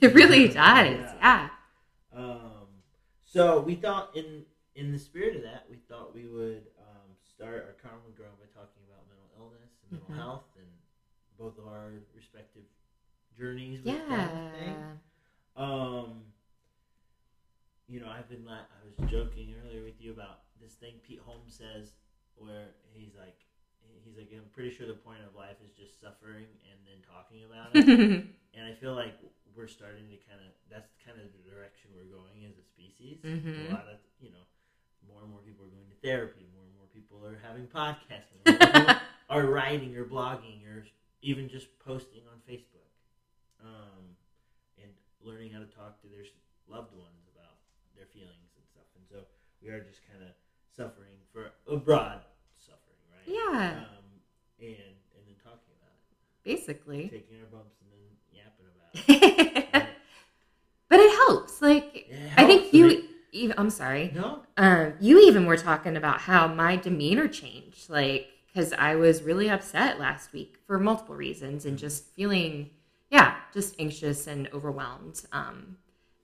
It really does. Yeah. Um, so we thought in in the spirit of that, we thought we would um, start our Common Ground by talking about mental illness and mental Mhm. health and both of our respective journeys with that thing. Yeah. Um, you know, I've been la- I was joking earlier with you about this thing Pete Holmes says, where he's like, he's like, I'm pretty sure the point of life is just suffering and then talking about it. and I feel like we're starting to kind of that's kind of the direction we're going as a species. Mhm. A lot of you know, more and more people are going to therapy. More and more people are having podcasts. More and more people are writing or blogging or even just posting on Facebook, um, and learning how to talk to their loved ones about their feelings and stuff. And so we are just kind of suffering for a broad suffering, right? Yeah. Um, and and then talking about it, Basically. taking our bumps and then yapping about it. but it helps. Like It I think helps. you. Even, I'm sorry. No. Um, you even were talking about how my demeanor changed, like because I was really upset last week for multiple reasons and just feeling, yeah, just anxious and overwhelmed. Um,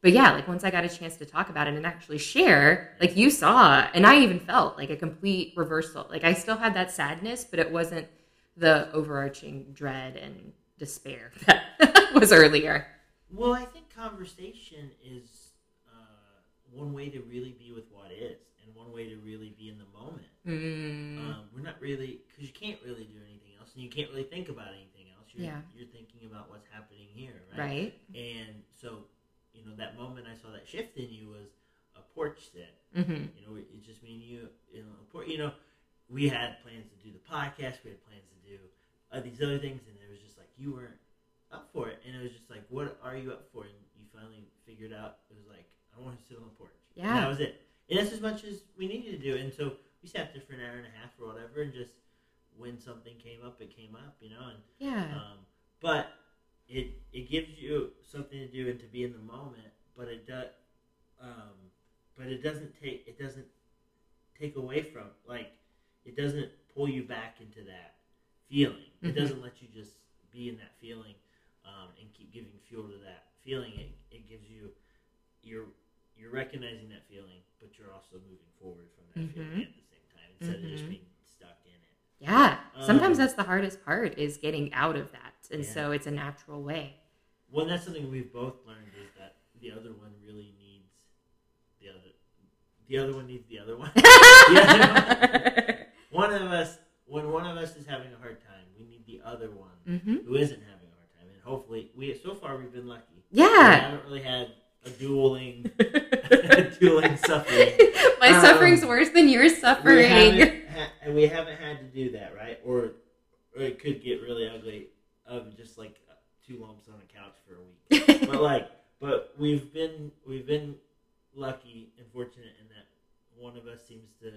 but yeah, like once I got a chance to talk about it and actually share, like you saw, and I even felt like a complete reversal. Like I still had that sadness, but it wasn't the overarching dread and despair that was earlier. Well, I think conversation is uh, one way to really be with what is, and one way to really be in the moment. Mm, Um, we're not really because you can't really do anything else, and you can't really think about anything else. You're, Yeah. you're thinking about what's happening here, right? right? And so, you know, that moment I saw that shift in you was a porch sit. hmm You know, it just mean you, you know, por- you know, we had plans to do the podcast, we had plans to do uh, these other things, and it was just like you weren't up for it, and it was just like, what are you up for? And you finally figured out it was like, I want to sit on the porch. And Yeah. that was it. And that's as much as we needed to do. And so we sat there for an hour and a half or whatever, and just when something came up, it came up, you know, and Yeah. um, but it it gives you something to do and to be in the moment. But it does, um, but it doesn't take it doesn't take away from like it doesn't pull you back into that feeling. It Mhm. doesn't let you just be in that feeling um, and keep giving fuel to that feeling. It, it gives you you're you're recognizing that feeling, but you're also moving forward from that feeling Mhm. at the same time instead of just Mhm. being stuck in it. Yeah. Sometimes Um, that's the hardest part is getting out of that. And Yeah. so it's a natural way. Well, that's something we've both learned is that the other one really needs the other. The other one needs the other one. one of us, when one of us is having a hard time, the other one hmm who isn't having a hard time. And hopefully, we so far we've been lucky. We Yeah. haven't really had a dueling, dueling suffering. My Um, suffering's worse than your We suffering. haven't, ha- and we haven't had to do that, right? Or, or it could get really ugly of just like two lumps on a couch for a week. but like, but we've been we've been lucky and fortunate in that one of us seems to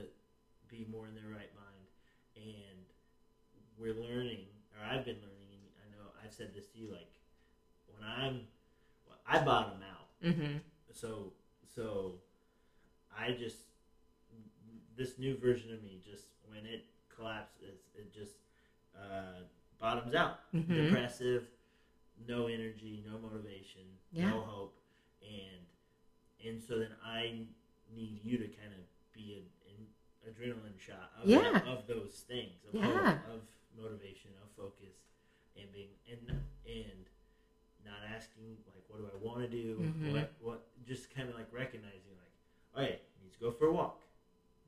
be more in their right mind, and we're learning, or I've been learning, and I know I've said this to you, like when I'm, I bottom out, hmm so so I just this new version of me just when it collapses, it just uh, bottoms out, Mhm. depressive, no energy, no motivation, Yeah. no hope, and and so then I need you to kind of be an, an adrenaline shot of, Yeah. of those things, of Yeah. hope, of motivation, of focus, and being and and not asking like what do I want to do, Mhm. what what just kind of like recognizing like, oh yeah, he's to go for a walk,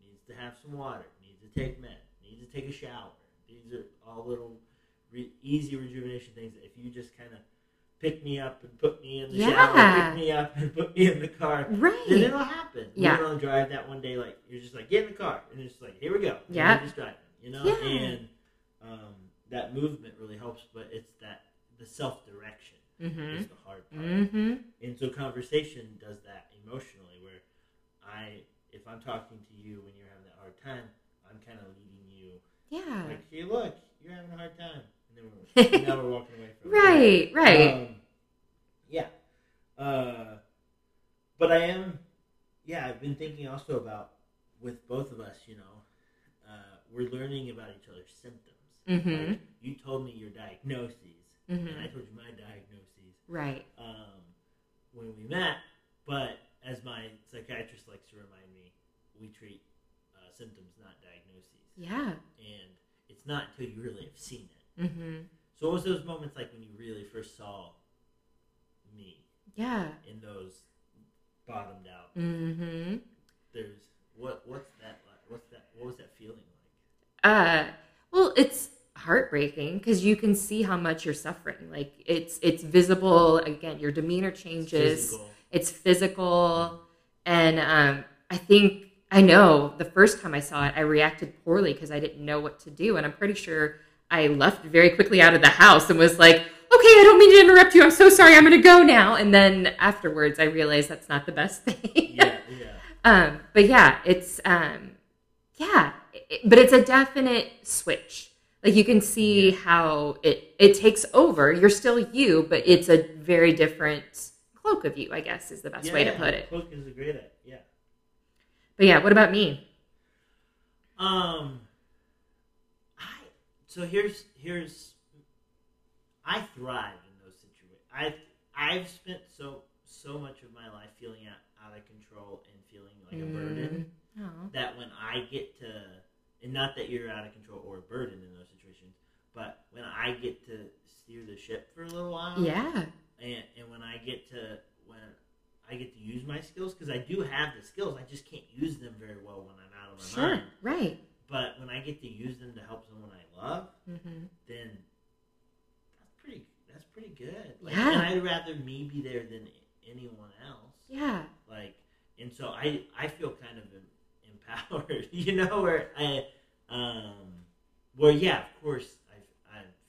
needs to have some water, needs to take meds, needs to take a shower. These are all little re- easy rejuvenation things that if you just kind of pick me up and put me in the shower, pick me up and put me in the car, Right. then it'll happen. Yeah. We're gonna drive that one day, like you're just like get in the car, and it's like here we go. Yeah. just driving, you know. Yeah. And um, that movement really helps, but it's that the self direction Mm-hmm. is the hard part. Mm-hmm. And so conversation does that emotionally, where I, if I'm talking to you when you're having that hard time, I'm kind of leading you Yeah. like, hey, look, you're having a hard time, and then we're, and now we're walking away from it. Right. Right. Um, yeah. Uh, but I am, yeah, I've been thinking also about with both of us, you know, uh, we're learning about each other's symptoms. Mhm. Like, you told me your diagnoses, and I told you my diagnoses Right. um, when we met. But as my psychiatrist likes to remind me, we treat uh, symptoms, not diagnoses. Yeah. And it's not until you really have seen it. Mm-hmm. So, what was those moments like when you really first saw me Yeah. in those bottomed out? Mm-hmm. There's what? What's that like? What's that? What was that feeling like? Uh, well, it's heartbreaking because you can see how much you're suffering. Like it's it's visible. Again, your demeanor changes. Physical. It's physical, and um, I think I know the first time I saw it, I reacted poorly because I didn't know what to do, and I'm pretty sure I left very quickly out of the house and was like, "Okay, I don't mean to interrupt you. I'm so sorry. I'm going to go now." And then afterwards, I realized that's not the best thing. Yeah, yeah. Um, but yeah, it's um, yeah, it- but it's a definite switch. Like you can see Yeah. how it it takes over. You're still you, but it's a very different cloak of you. I guess is the best yeah, way to put it. Cloak is a great idea. Yeah. But yeah, what about me? Um, I so here's here's I thrive in those situations. I I've spent so so much of my life feeling out, out of control and feeling like a burden Mm. Oh. that when I get to and not that you're out of control or a burden in those situations, but when I get to steer the ship for a little while, Yeah. and and when I get to when I get to use my skills because I do have the skills, I just can't use them very well when I'm out of my Sure. mind. Right. But when I get to use them to help someone I love, hmm then that's pretty. That's pretty good. Like, Yeah. And I'd rather me be there than anyone else. Yeah. Like, and so I I feel kind of empowered. You know, where I um, where yeah, of course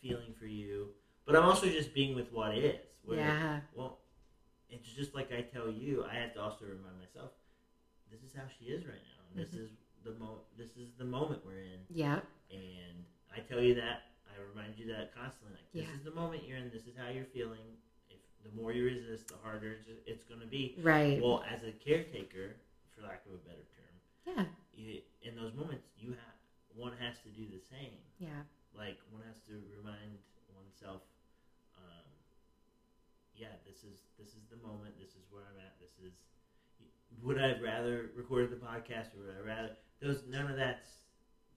feeling for you, but I'm also just being with what is. Where, Yeah. Well, it's just like I tell you. I have to also remind myself, this is how she is right now. and This mm-hmm. is the mo. This is the moment we're in. Yeah. And I tell you that, I remind you that constantly. Like, this Yeah. is the moment you're in. This is how you're feeling. If the more you resist, the harder it's- it's going to be. Right. Well, as a caretaker, for lack of a better term, Yeah. you, in those moments, you have one has to do the same. Yeah. Like one has to remind oneself, um, yeah, this is this is the moment. This is where I'm at. This is. Would I rather record the podcast, or would I rather those? None of that's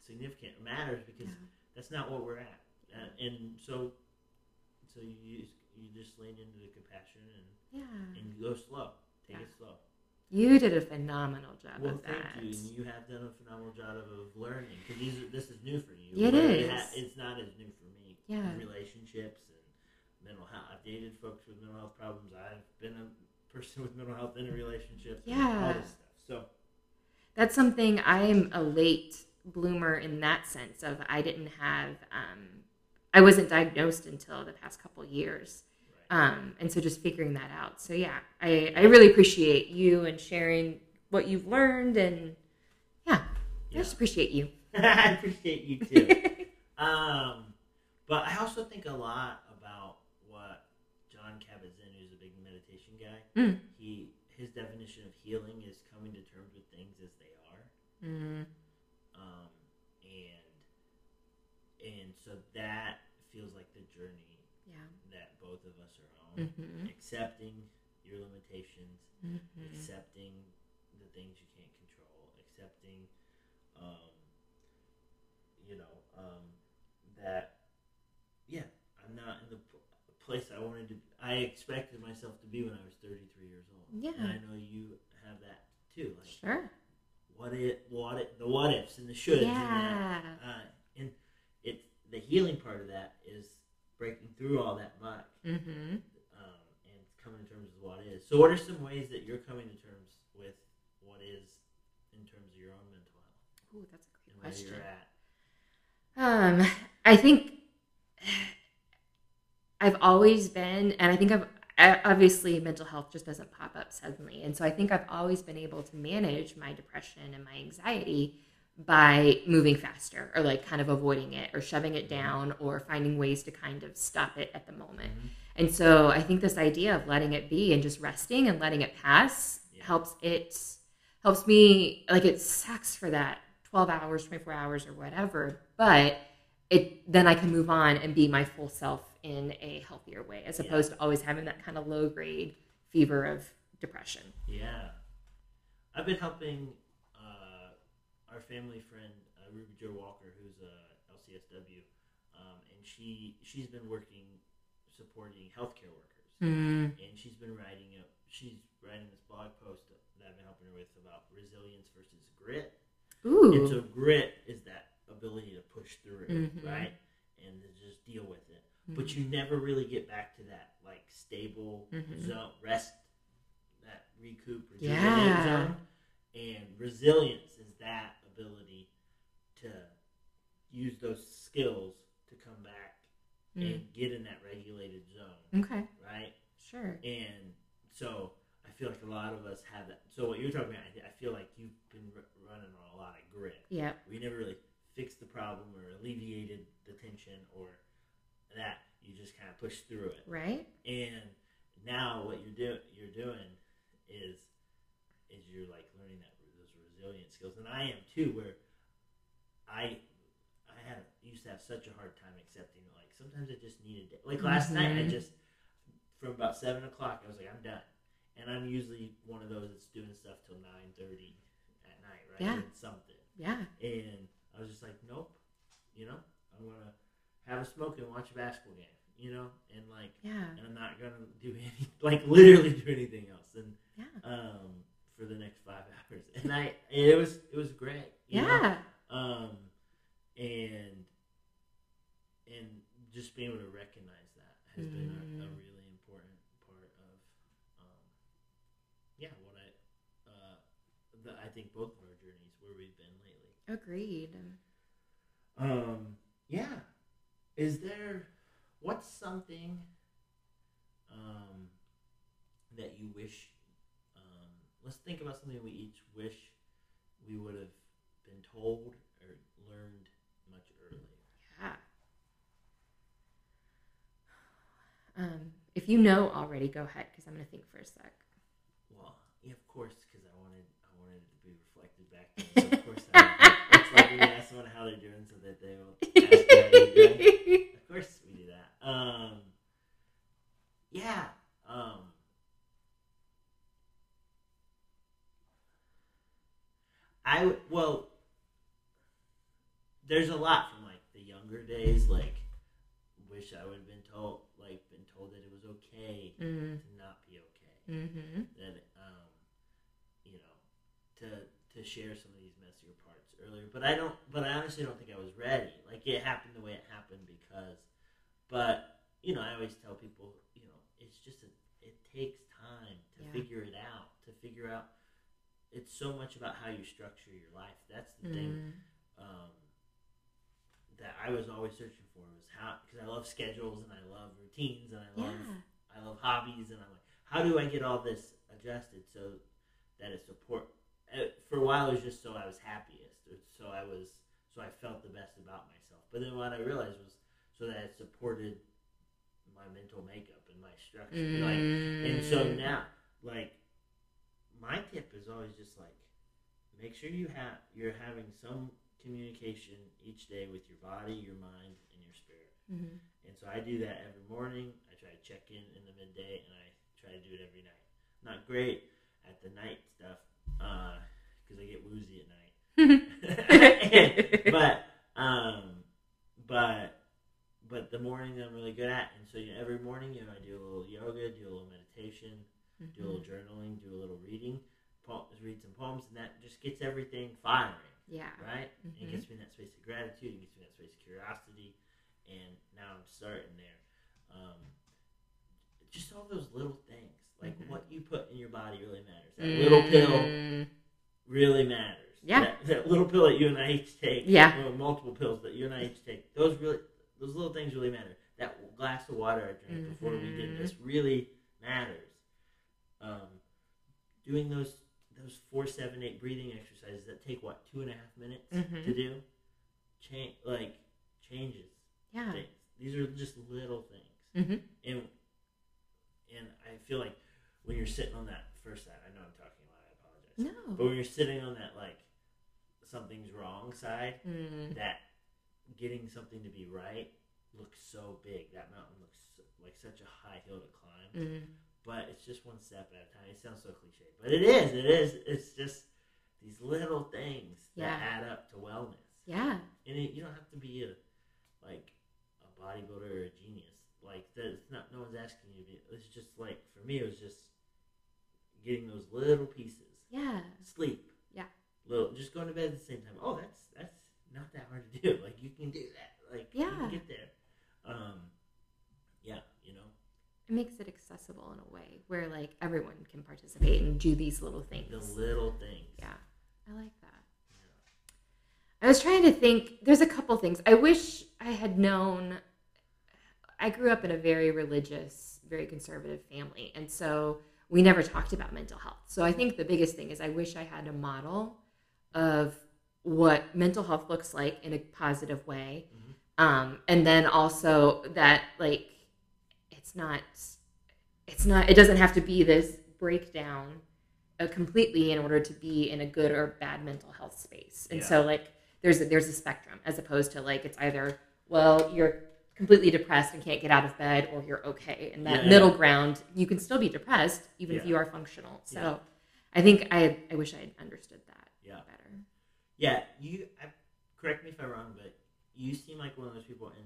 significant. It matters because Yeah. that's not what we're at. Uh, and so, so you use, you just lean into the compassion and Yeah. and go slow. Take Yeah. it slow. You did a phenomenal job Well, of thank that. you, and you have done a phenomenal job of, learning because these are, this is new for you. It is. ha- it's not as new for me. Yeah. relationships and mental health. I've dated folks with mental health problems. I've been a person with mental health in a relationship. and Yeah. all this stuff. So that's something I'm a late bloomer in that sense of I didn't have um, I wasn't diagnosed until the past couple years. Um, and so just figuring that out. So yeah, I, I really appreciate you and sharing what you've learned and yeah, I just appreciate you. I appreciate you too. um, but I also think a lot about what John Kabat-Zinn, who's a big meditation guy, Mm. he his definition of healing is coming to terms with things as they are. mm, um, and and so that feels like the journey yeah. Both of us are on, Mm-hmm. accepting your limitations, Mm-hmm. accepting the things you can't control, accepting, um, you know, um, that yeah, I'm not in the place I wanted to. I expected myself to be when I was 33 years old. Yeah. and I know you have that too. Like Sure. What if? What if? The what ifs and the shoulds and Yeah. that. Uh, and it the healing part of that is breaking through all that muck Mm-hmm. um, and coming to terms with what is. So, what are some ways that you're coming to terms with what is in terms of your own mental health Ooh, that's a great and where question. you're at? Um, I think I've always been, and I think I've obviously mental health just doesn't pop up suddenly, and so I think I've always been able to manage my depression and my anxiety by moving faster or like kind of avoiding it or shoving it down or finding ways to kind of stop it at the moment. Mm-hmm. And so I think this idea of letting it be and just resting and letting it pass Yeah. helps it helps me like it sucks for that 12 hours, 24 hours or whatever, but it then I can move on and be my full self in a healthier way as Yeah. opposed to always having that kind of low grade fever of depression. Yeah, I've been helping our family friend uh, Ruby Jo Walker, who's a LCSW, um, and she she's been working supporting healthcare workers, Mm. and she's been writing a she's writing this blog post that I've been helping her with about resilience versus grit. Ooh. And so grit is that ability to push through, Mhm. right, and to just deal with it. Mm-hmm. But you never really get back to that like stable Mhm. zone, rest, that recoup, rejuvenate Yeah. zone. And resilience is that to use those skills to come back Mm. and get in that regulated zone, Okay. right? Sure. And so I feel like a lot of us have that. So what you're talking about, I, feel like you've been r- running on a lot of grit. Yeah. We never really fixed the problem or alleviated the tension or that. You just kind of push through it. Right? And now what you're doing, you're doing is is you're like learning that those resilient skills, and I am too. Where I I had used to have such a hard time accepting like sometimes I just needed it. like last night I Mhm. just from about seven o'clock I was like I'm done, and I'm usually one of those that's doing stuff till nine thirty at night, right? Yeah. Doing something, Yeah. and I was just like, nope, you know, I'm gonna have a smoke and watch a basketball game, you know, and like Yeah. and I'm not gonna do any like literally do anything else and Yeah. um for the next five hours and I it was it was great you know? Um and and just being able to recognize that has been a, a Mm. really important part of um yeah what I uh the, I think both of our journeys where we've been lately Agreed. um, yeah. Is there what's something um, that you wish? Um, let's think about something we each wish we would have been told or learned much earlier. Yeah. Um, if you know already, go ahead because I'm going to think for a sec. Well, yeah, of course, because I wanted I wanted it to be reflected back. Then, so of course, I, it's like you ask someone how they're doing, so that they will ask how you're doing. Of course we do that. Um, yeah. Um, I well, there's a lot from like the younger days. Like, wish I would have been told, like, been told that it was okay mm, to not be okay. mm-hmm. That um, you know, to to share some of these messier parts earlier. But I don't. But I honestly don't think I was ready. Like it happened the way it happened because. But you know, I always tell people, you know, it's just a, it takes time to Yeah. figure it out. To figure out, it's so much about how you structure your life. That's the thing Mm, um, that I was always searching for was how because I love schedules and I love routines and I love yeah. I love hobbies, and I'm like, how do I get all this adjusted so that it support? uh, For a while, it was just so I was happiest, or so I was, so I felt the best about myself. But then what I realized was so that it supported my mental makeup and my structure. Like, and so Mm. now, like, my tip is always just like, make sure you have you're having some communication each day with your body, your mind, and your spirit. Mhm. And so I do that every morning. I try to check in in the midday, and I try to do it every night. Not great at the night stuff because I get woozy at night. but um, but but the morning I'm really good at, and so you know, every morning you know I do a little yoga, do a little meditation, do a little journaling, do a little reading, po- read some poems, and that just gets everything firing. Yeah. right? Mhm. it gets me in that space of gratitude. It gets me in that space of curiosity, and now I'm starting there. Um, just all those little things, like Mhm. what you put in your body, really matters. That little pill really matters. Yeah. That, that little pill that you and I each take. Yeah. Or multiple pills that you and I each take. Those really, those little things really matter. That glass of water I drank before we did Mhm. this really matters. Um, doing those those four, seven, eight breathing exercises that take what two and a half minutes Mhm. to do, change like changes Yeah. things. These are just little things, Mhm. and and I feel like when you're sitting on that first side, I know I'm talking a lot. I apologize. No. But when you're sitting on that like something's wrong side, Mm, that getting something to be right looks so big. That mountain looks so, like such a high hill to climb. mm, But it's just one step at a time. It sounds so cliche, but it is. It is. It's just these little things that add up to wellness. yeah. And it, you don't have to be a like a bodybuilder or a genius. Like that. It's not. No one's asking you to be. It's just like for me, it was just getting those little pieces Yeah. sleep. Yeah. Little, just going to bed at the same time. Oh, that's that's not that hard to do. Like you can do that. Like yeah. you Yeah. can get there. Um, yeah, you know, It makes it accessible in a way where like everyone can participate and do these little things. the little things. Yeah. I like that. I was trying to think. There's a couple things. I wish I had known. I grew up in a very religious, very conservative family, and so we never talked about mental health. So I think the biggest thing is I wish I had a model of what mental health looks like in a positive way, Mhm. um, and then also that like it's not, it's not, it doesn't have to be this breakdown uh, completely in order to be in a good or bad mental health space. And Yeah. so like there's a, there's a spectrum as opposed to like it's either well you're completely depressed and can't get out of bed or you're okay. And that Yeah. middle ground you can still be depressed even if you are functional. So. I think I I wish I had understood that Yeah. better. Yeah, you. I, correct me if I'm wrong, but you seem like one of those people in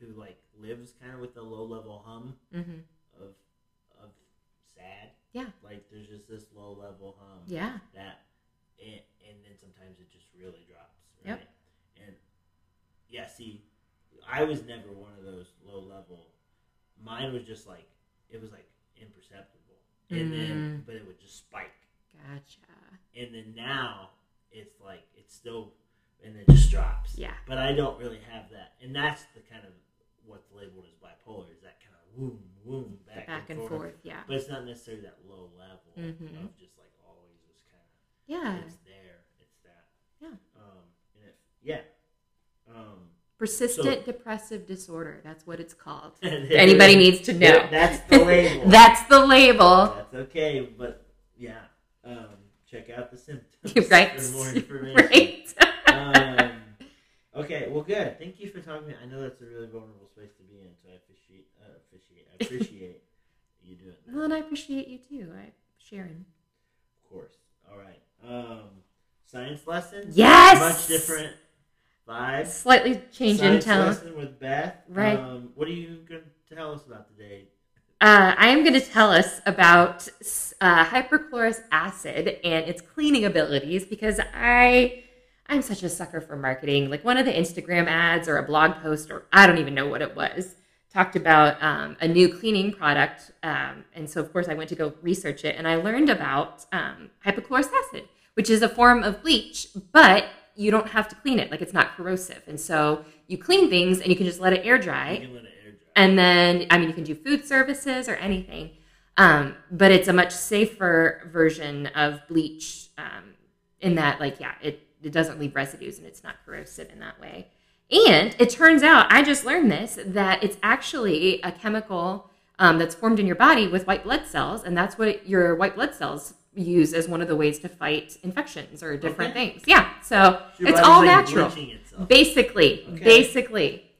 who like lives kind of with a low level hum hmm of of sad. Yeah. Like there's just this low level hum. Yeah. that and, and then sometimes it just really drops Yep. right and yeah see i was never one of those low level mine was just like it was like imperceptible and then Mm. but it would just spike Gotcha. and then now it's like it's still and it just drops Yeah. but i don't really have that and that's the kind of what's labeled as bipolar is that kind of woom woom back, Back and forth. Yeah. but it's not necessarily that low level Mhm. of just like always this kind of Yeah. it's there. It's that. Yeah. Um, and it, yeah. Um, Persistent depressive disorder. That's what it's called. anybody needs to know. That's the label. That's the label. That's okay, but yeah. Um, check out the symptoms right. for more information. right. um, okay. Well, good. Thank you for talking. to me. I know that's a really vulnerable space to be in, so I appreciate. Uh, appreciate. I appreciate you doing that. well, and I appreciate you too. I Sharon. Of course. All right. Um, science lessons. Yes! Much different vibe. Slightly change in tone. lesson with Beth. Right. Um, what are you going to tell us about today? Uh, I am going to tell us about uh, hypochlorous acid and its cleaning abilities because I I'm such a sucker for marketing. Like one of the Instagram ads or a blog post or I don't even know what it was talked about um, a new cleaning product, um, and so of course I went to go research it and I learned about um, hypochlorous acid, which is a form of bleach, but you don't have to clean it. Like it's not corrosive, and so you clean things and you can just let it air dry. You can let it air dry. And then, I mean, you can do food services or anything, um, but it's a much safer version of bleach um, in that, like, yeah, it, it doesn't leave residues and it's not corrosive in that way. And it turns out, I just learned this, that it's actually a chemical um, that's formed in your body with white blood cells, and that's what your white blood cells use as one of the ways to fight infections or different Okay. things. Yeah, so Your it's all natural. Basically, Okay. basically.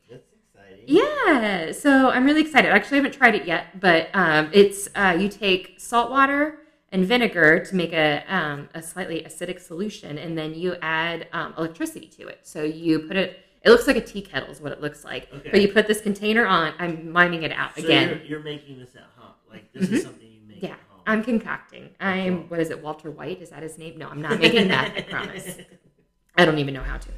Yeah, so I'm really excited. I actually, I haven't tried it yet, but um, it's uh, you take salt water and vinegar to make a, um, a slightly acidic solution, and then you add um, electricity to it. So you put it. It looks like a tea kettle is what it looks like. Okay. But you put this container on. I'm miming it out So again. You're, you're making this at home. Like, this is something you make Yeah, at home. I'm concocting. I'm what is it? Walter White is that his name? No, I'm not making that. I promise. I don't even know how to.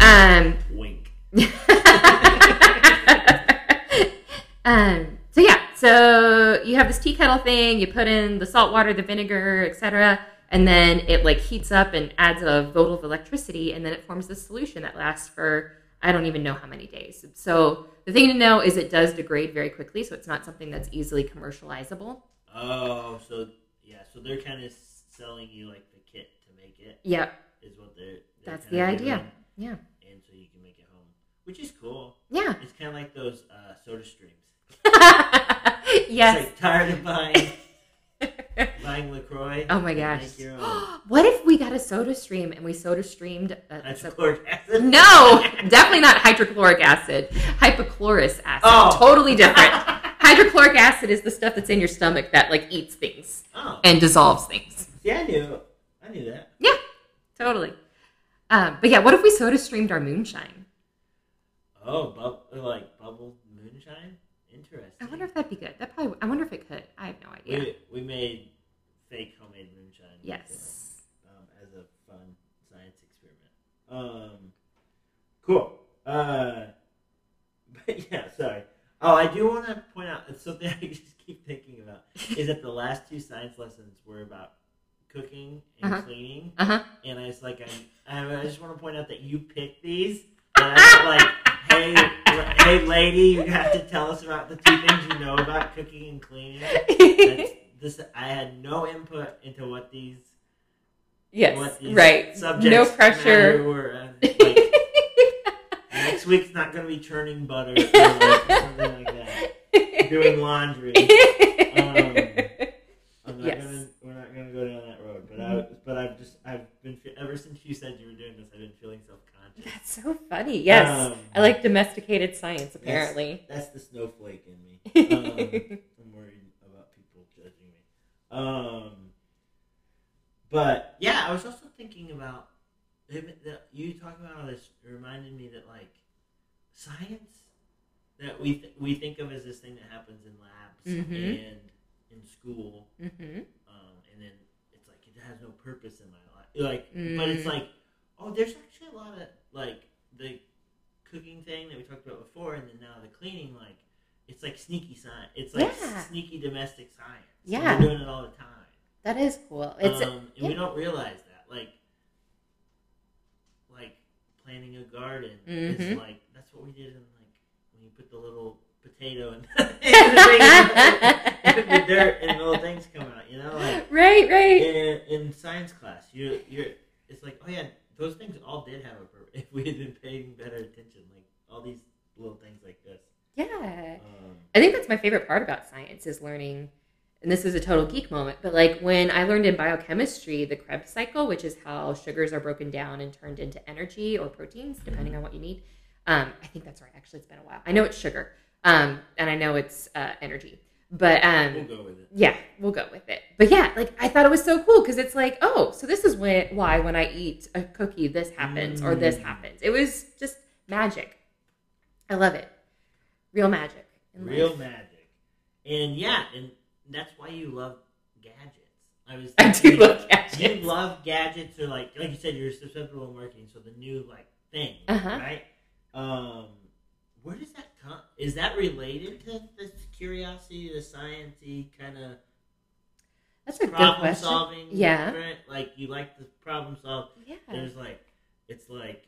Um, Wink. um, so yeah, so you have this tea kettle thing. You put in the salt water, the vinegar, etc., and then it like heats up and adds a volt of electricity, and then it forms this solution that lasts for I don't even know how many days. So the thing to know is it does degrade very quickly, so it's not something that's easily commercializable. Oh, so yeah, so they're kind of selling you like the kit to make it Yep, is what they're. they're that's the idea. doing, Yeah, and so you can make it home, which is cool. yeah, It's kind of like those uh, soda streams. yes. Like tired of buying buying Lacroix. Oh my gosh. What if we got a soda stream and we soda streamed so- Hydrochloric acid. No, definitely not hydrochloric acid. Hypochlorous acid. Oh. Totally different. hydrochloric acid is the stuff that's in your stomach that like eats things oh, and dissolves things. yeah, I knew. I knew that. Yeah, totally. Um, but yeah, what if we soda streamed our moonshine? Oh, bub- like bubble moonshine. Interesting. I wonder if that'd be good. That probably. I wonder if it could. I have no idea. we, we made fake homemade moonshine. Yes. um, as a fun science experiment. Um, cool. Uh, but yeah, sorry. Oh, I do want to point out it's something I just keep thinking about is that the last two science lessons were about cooking and Uh-huh. cleaning, Uh huh. and I was like, I, I just want to point out that you picked these. And I'm like, hey, hey, lady, you have to tell us about the two things you know about cooking and cleaning. That's, this I had no input into what these yes. what these Right. subjects No pressure. were, uh, like, next week's not going to be churning butter or like, something like that. Doing laundry not Yes. gonna, we're not going to go down that road. But I, but I've just, I've been fe- ever since you said you were doing this, I've been feeling self conscious. That's so funny. Yes. Um, I like domesticated science, apparently. That's the snowflake in me. Um, I'm worried about people judging me. Um, but yeah, I was also thinking about you talking about all this reminded me that like science that we th- we think of as this thing that happens in labs Mhm. and in school, hmm um, and then it's like it has no purpose in my Like, but it's Mm. like, oh, there's actually a lot of like the cooking thing that we talked about before, and then now the cleaning. Like, it's like sneaky science. It's like Yeah. sneaky domestic science. Yeah. we're doing it all the time. That is cool. It's um, and we don't realize that. Like, like planting a garden Mhm. is like that's what we did in like when you put the little potato in, in the thing, and the dirt and little things come out. You know, like right, right. in, in science class, you you're it's like oh yeah, those things all did have a purpose if we had been paying better attention. Like all these little things like this. Yeah. Um, I think that's my favorite part about science is learning. And this is a total geek moment, but like when I learned in biochemistry the Krebs cycle, which is how sugars are broken down and turned into energy or proteins, depending on what you need. Um, I think that's right. Actually, it's been a while. I know it's sugar, um, and I know it's uh, energy. But um, we'll go with it. yeah, we'll go with it. But yeah, like I thought it was so cool because it's like, oh, so this is when, why when I eat a cookie, this happens or this Mm. happens. It was just magic. I love it. Real magic. Real life. magic, and yeah, and that's why you love gadgets. I was I do love gadgets. you love gadgets or like like you said you're susceptible to marketing so the new like thing Uh-huh. right um where does that come is that related to this curiosity the sciencey kind of That's a good question. solving Yeah. right? like you like the problem solve Yeah. there's like it's like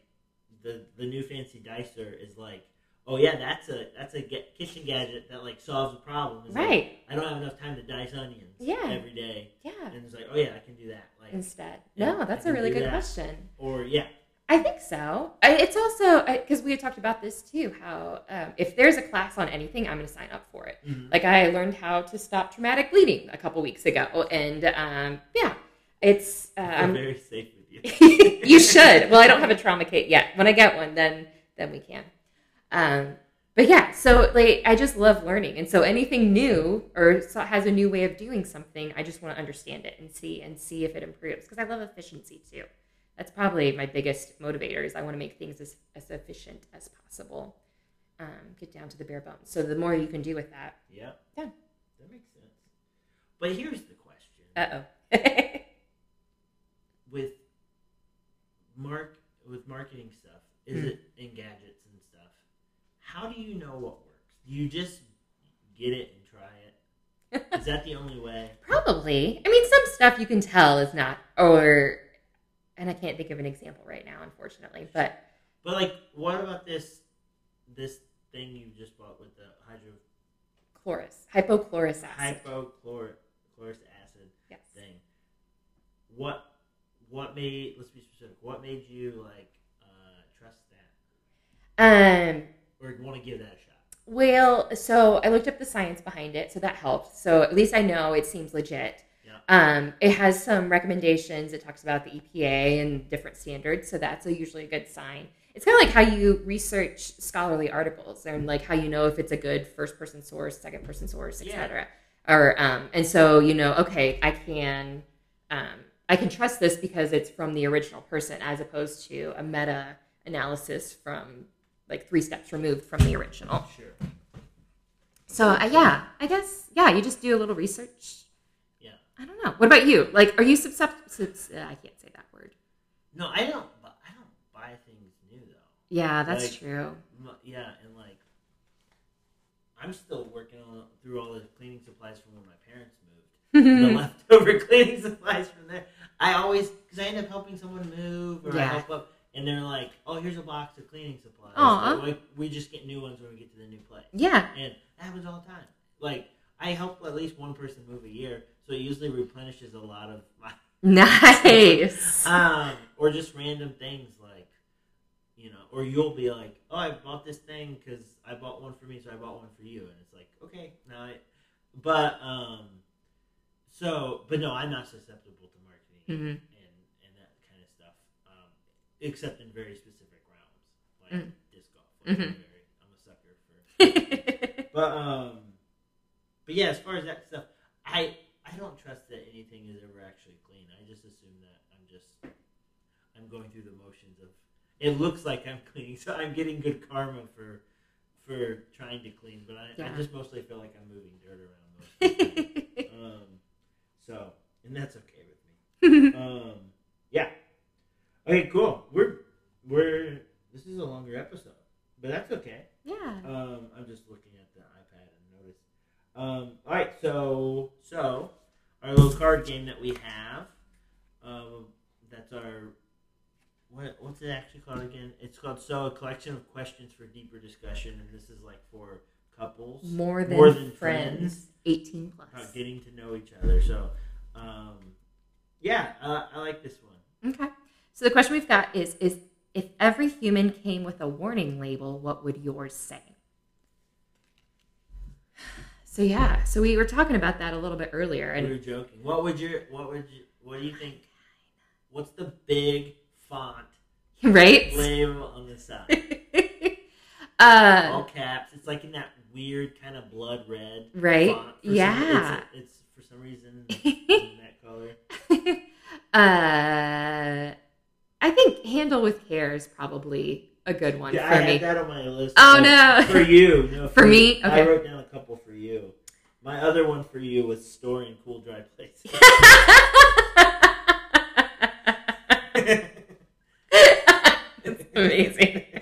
the the new fancy dicer is like oh yeah that's a that's a ga- kitchen gadget that like solves a problem It's like, Right. i don't have enough time to dice onions Yeah. every day Yeah. and it's like oh yeah i can do that like Instead. Yeah, No, that's a really good that. question. or yeah I think so. I, it's also because we had talked about this too. How um, if there's a class on anything, I'm going to sign up for it. Mhm. Like I learned how to stop traumatic bleeding a couple weeks ago, and um, yeah, it's uh, I'm- very safe with you. you should. Well, I don't have a trauma kit yet. When I get one, then then we can. Um, but yeah, so like I just love learning, and so anything new or so- has a new way of doing something, I just want to understand it and see and see if it improves because I love efficiency too. That's probably my biggest motivator is I want to make things as, as efficient as possible. Um, get down to the bare bones. So the more you can do with that, yeah. Yeah. That makes sense. But here's the question. uh oh. With Mark with marketing stuff, is Hmm. it in gadgets and stuff? How do you know what works? Do you just get it and try it? Is that the only way? Probably. I mean, some stuff you can tell is not, or, and I can't think of an example right now, unfortunately. But But like, what about this this thing you just bought with the hydro chloris, hypochlorous acid. hypochloric chloric acid yes. thing? What what made let's be specific. What made you like uh, trust that Um. or want to give that a shot? Well, so I looked up the science behind it, so that helped. So at least I know it seems legit. Yeah. Um, it has some recommendations. It talks about the EPA and different standards, so that's a, usually a good sign. It's kind of like how you research scholarly articles and like how you know if it's a good first person source, second person source, Yeah. etc. Or um, and so you know, okay, I can um, I can trust this because it's from the original person as opposed to a meta analysis from like three steps removed from the original. Sure. So uh, yeah, I guess yeah, you just do a little research. Yeah. I don't know. What about you? Like, are you susceptible? Uh, I can't say that word. No, I don't. I don't buy things new though. Yeah, that's Like- true. Yeah, and like, I'm still working on through all the cleaning supplies from when my parents moved. the leftover cleaning supplies from there. I always because I end up helping someone move or I help up, and they're like, "Oh, here's a box of cleaning supplies." Like, we just get new ones when we get to the new place, yeah, and that happens all the time. Like I help at least one person move a year, so it usually replenishes a lot of my nice. um, or just random things like, you know, or you'll be like, "Oh, I bought this thing because I bought one for me, so I bought one for you," and it's like, okay, now I, but um, so, but no, I'm not susceptible to marketing Mhm. and and that kind of stuff, um, except in very specific realms like Mm. disc golf. Like Mhm. I'm, very, I'm a sucker for but um, but yeah, as far as that stuff, I don't trust that anything is ever actually clean. I just assume that I'm just I'm going through the motions of. It looks like I'm cleaning, so I'm getting good karma for for trying to clean. But I, I just mostly feel like I'm moving dirt around. Most of the time. um, so and that's okay with me. Um, yeah. Okay, cool. We're we're this is a longer episode, but that's okay. yeah. Um, I'm just looking at the iPad and noticed. Um, all right, so so our little card game that we have. Um, that's our what what's it actually called again? It's called so a collection of questions for deeper discussion, and this is like for couples More than, more than friends. friends. Eighteen plus. about getting to know each other. So, um, yeah, uh, I like this one. Okay. So the question we've got is: is if every human came with a warning label, what would yours say? So yeah, so we were talking about that a little bit earlier, and we were joking. What would your what would you what do you think? What's the big font right, label on the side? uh, All caps. It's like in that weird kind of blood red right, font. For some- yeah. it's, it's for some reason in that color. uh, I think handle with care is probably a good one Yeah, for I me. that on my list. Oh, no. For you, no, For me? I wrote down a couple for you. My other one for you was storing cool dry places. It's amazing.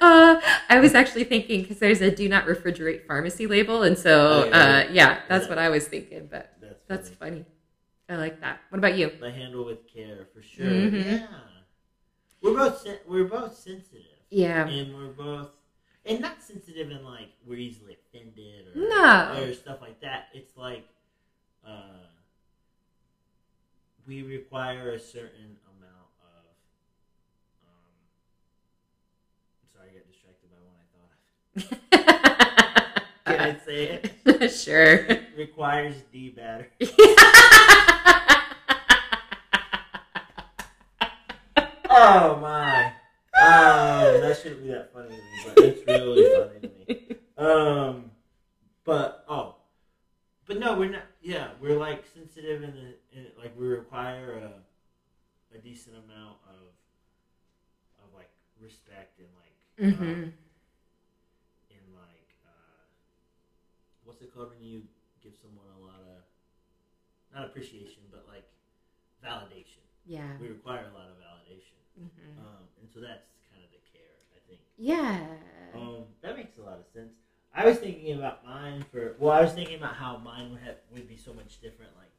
Uh, I was actually thinking because there's a "Do not refrigerate" pharmacy label, and so Oh, yeah. uh, yeah, that's Yeah. what I was thinking. But That's that's funny. funny. I like that. What about you? I handle with care for sure. Mhm. Yeah, we're both we're both sensitive, Yeah, and we're both and not sensitive in like we're easily offended or No. or stuff like that. It's like uh, we require a certain amount of. Um, sorry, I got distracted by one I thought of. Can I say it? sure. requires D battery. Oh my! Um, that shouldn't be that funny to me, but it's really funny to me. Um, but oh, but no, we're not. Yeah, we're like sensitive in the in, like we require a a decent amount of of like respect and like mm-hmm. um, and like uh, what's it called when you give someone a lot of not appreciation but like validation. Yeah. We require a lot of validation. hmm so that's kind of the care, I think. Yeah. Um, that makes a lot of sense. I was thinking about mine for well, I was thinking about how mine would have would be so much different like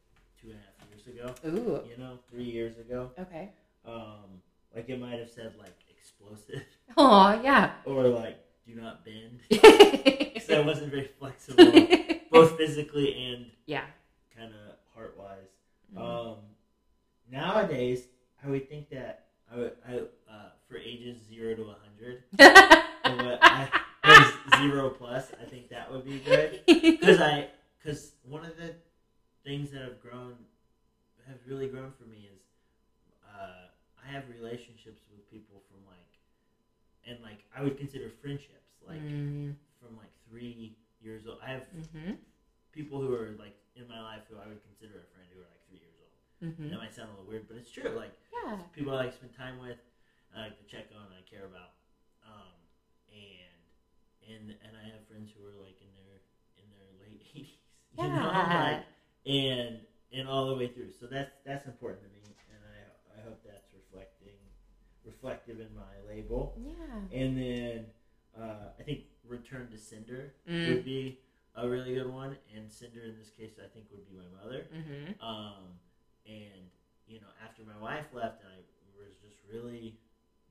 two and a half years ago. Ooh. You know, three years ago. Okay. Um, like it might have said like explosive Oh yeah. or like do not bend. Because I wasn't very flexible, both physically and yeah. kind of heart wise. Mhm. Um, nowadays, I would think that I would I uh, for ages zero to hundred, or what I, or zero plus. I think that would be good because I because one of the things that have grown have really grown for me is uh, I have relationships with people from like and like I would consider friendships like Mm, from like three years old. I have mhm, people who are like in my life who I would consider a friend who are like three years old. mhm. That might sound a little weird, but it's true. Like Yeah. people I like to spend time with, I like to check on, I care about, um, and and and I have friends who are like in their in their late eighties, you know, Yeah. like and and all the way through. So that's that's important to me, and I I hope that's reflecting reflective in my label. Yeah. And then uh, I think Return to Cinder Mm. would be a really good one, and Cinder in this case I think would be my mother. Mhm. Um, and you know, after my wife left, and I was just really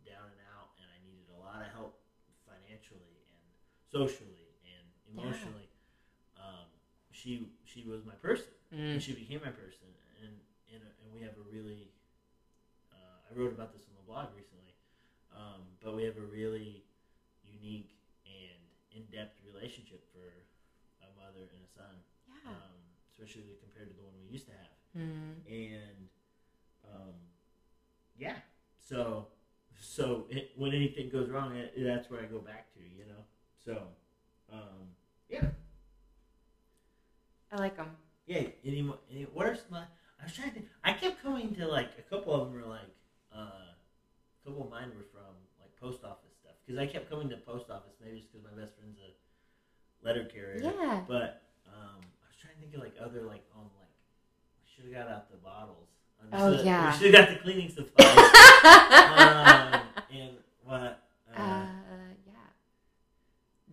down and out, and I needed a lot of help financially and socially and emotionally. Um, she she was my person, Mm. and she became my person, and and, and we have a really. Uh, I wrote about this on the blog recently, um, but we have a really unique and in-depth relationship for a mother and a son Yeah. um, especially compared to the one we used to have. Mm. And um, yeah, so so it, when anything goes wrong, it, that's where I go back to, you know. So um, yeah, I like them. yeah. Any, mo- any what are some? I was trying to. Think, I kept coming to like a couple of them were like uh, a couple of mine were from like post office stuff because I kept coming to post office. Maybe it's because my best friend's a letter carrier. Yeah. But um, I was trying to think of like other like on like we should have got out the bottles. Oh, yeah. we should have got the cleaning supplies. um, and what? Uh, uh, yeah.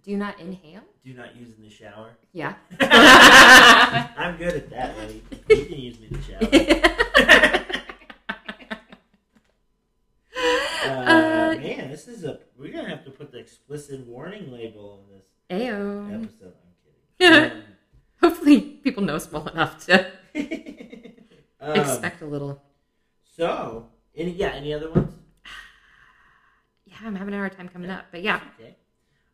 Do not inhale. do not use in the shower. Yeah. I'm good at that. Buddy. You can use me in the shower. Uh, Uh, man, this is a. We're gonna have to put the explicit warning label on this Ayo. episode. I'm kidding. Hopefully, people know small enough to Um, um, expect a little. so, any yeah, any other ones? Yeah, I'm having a hard time coming up, but yeah. Okay.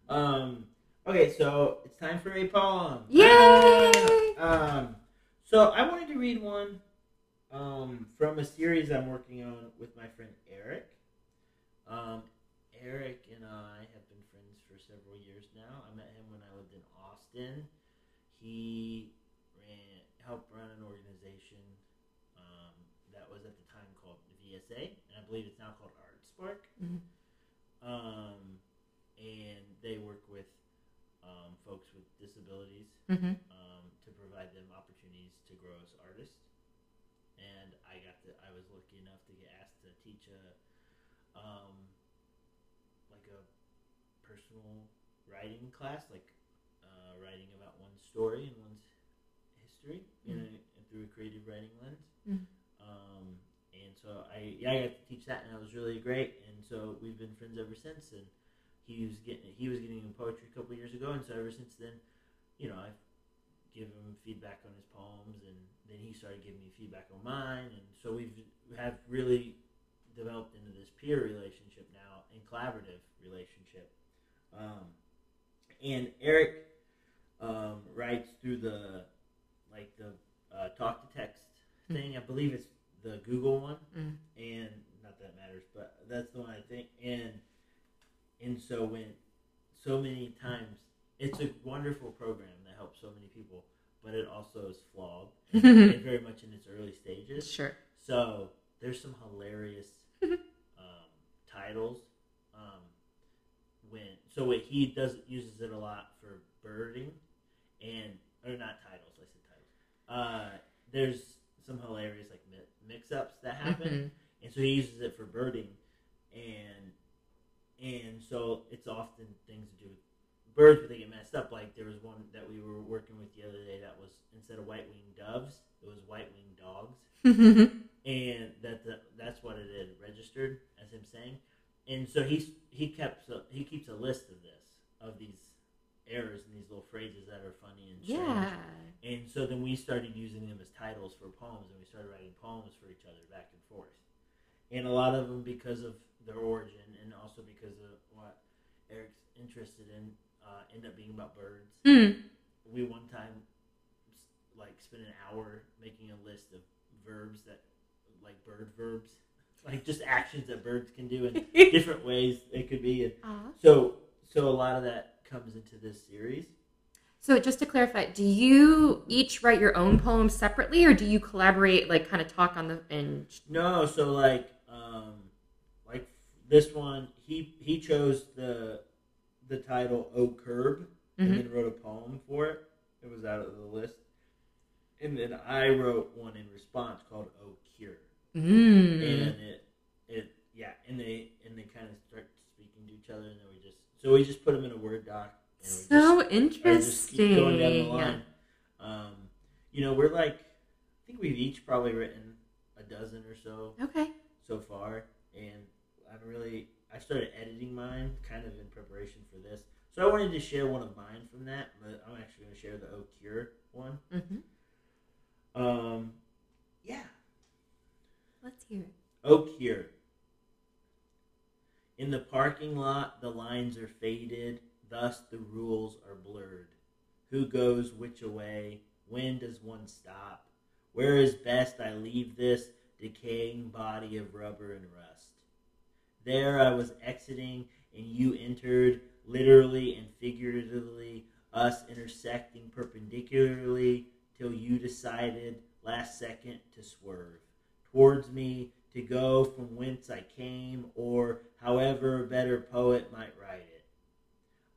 Um. Okay, so it's time for a poem. Yay! Um. So I wanted to read one, um, from a series I'm working on with my friend Eric. Um, Eric and I have been friends for several years now. I met him when I lived in Austin. He ran helped run an organization um, that was at the time called VSA, and I believe it's now called ArtSpark. Mhm. Um, and they work with um, folks with disabilities Mm-hmm. um, to provide them opportunities to grow as artists. And I got to, I was lucky enough to get asked to teach a, um, like a personal writing class, like uh, writing about one's story and one's history in a, through a creative writing lens. Mhm. Um, and so I, yeah, I got to teach that, and that was really great. And so we've been friends ever since. And he was getting, he was getting into poetry a couple years ago, and so ever since then, you know, I've give him feedback on his poems, and then he started giving me feedback on mine, and so we've have really developed into this peer relationship now and collaborative relationship. Um, and Eric um, writes through the like the uh, talk to text thing. I believe it's the Google one, Mm. and not that matters, but that's the one I think. And and so when so many times it's a wonderful program that helps so many people, but it also is flawed and, and very much in its early stages. Sure. So there's some hilarious um, titles. Um, when so what he does uses it a lot for birding, and or not titles. I said titles. Uh, there's some hilarious like mi- mix-ups that happen, Mhm. and so he uses it for birding, and and so it's often things to do with birds, but they get messed up. Like there was one that we were working with the other day that was instead of white winged doves, it was white winged dogs, and that the, that's what it had registered as him saying. And so he's he kept a, he keeps a list of this of these errors and these little phrases that are funny and strange. yeah. And so then we started using them as titles for poems, and we started writing poems for each other back and forth. And a lot of them because of their origin, and also because of what Eric's interested in, uh, end up being about birds. Mm. We one time like spent an hour making a list of verbs that, like bird verbs, like just actions that birds can do in different ways they could be. And Aw. so, so a lot of that comes into this series. So just to clarify, do you each write your own poems separately, or do you collaborate, like kind of talk on the and? No, so like um like this one he he chose the the title O Curb and Mhm. then wrote a poem for it. It was out of the list. And then I wrote one in response called O Cure. Mm. And it it yeah, and they and they kind of start speaking to each other and then we just so we just put them in a word doc and we So just or just keep going down the interesting. line. Um, you know, we're like, I think we've each probably written a dozen or so Okay. so far, and I'm really, I started editing mine kind of in preparation for this. So I wanted to share one of mine from that, but I'm actually going to share the O Cure one. hmm Um, yeah, Let's hear it. O Cure. In the parking lot, the lines are faded, thus the rules are blurred. Who goes which away? When does one stop? Where is best I leave this decaying body of rubber and rust? There I was exiting, and you entered, literally and figuratively, us intersecting perpendicularly till you decided last second to swerve towards me to go from whence I came, or however a better poet might write it.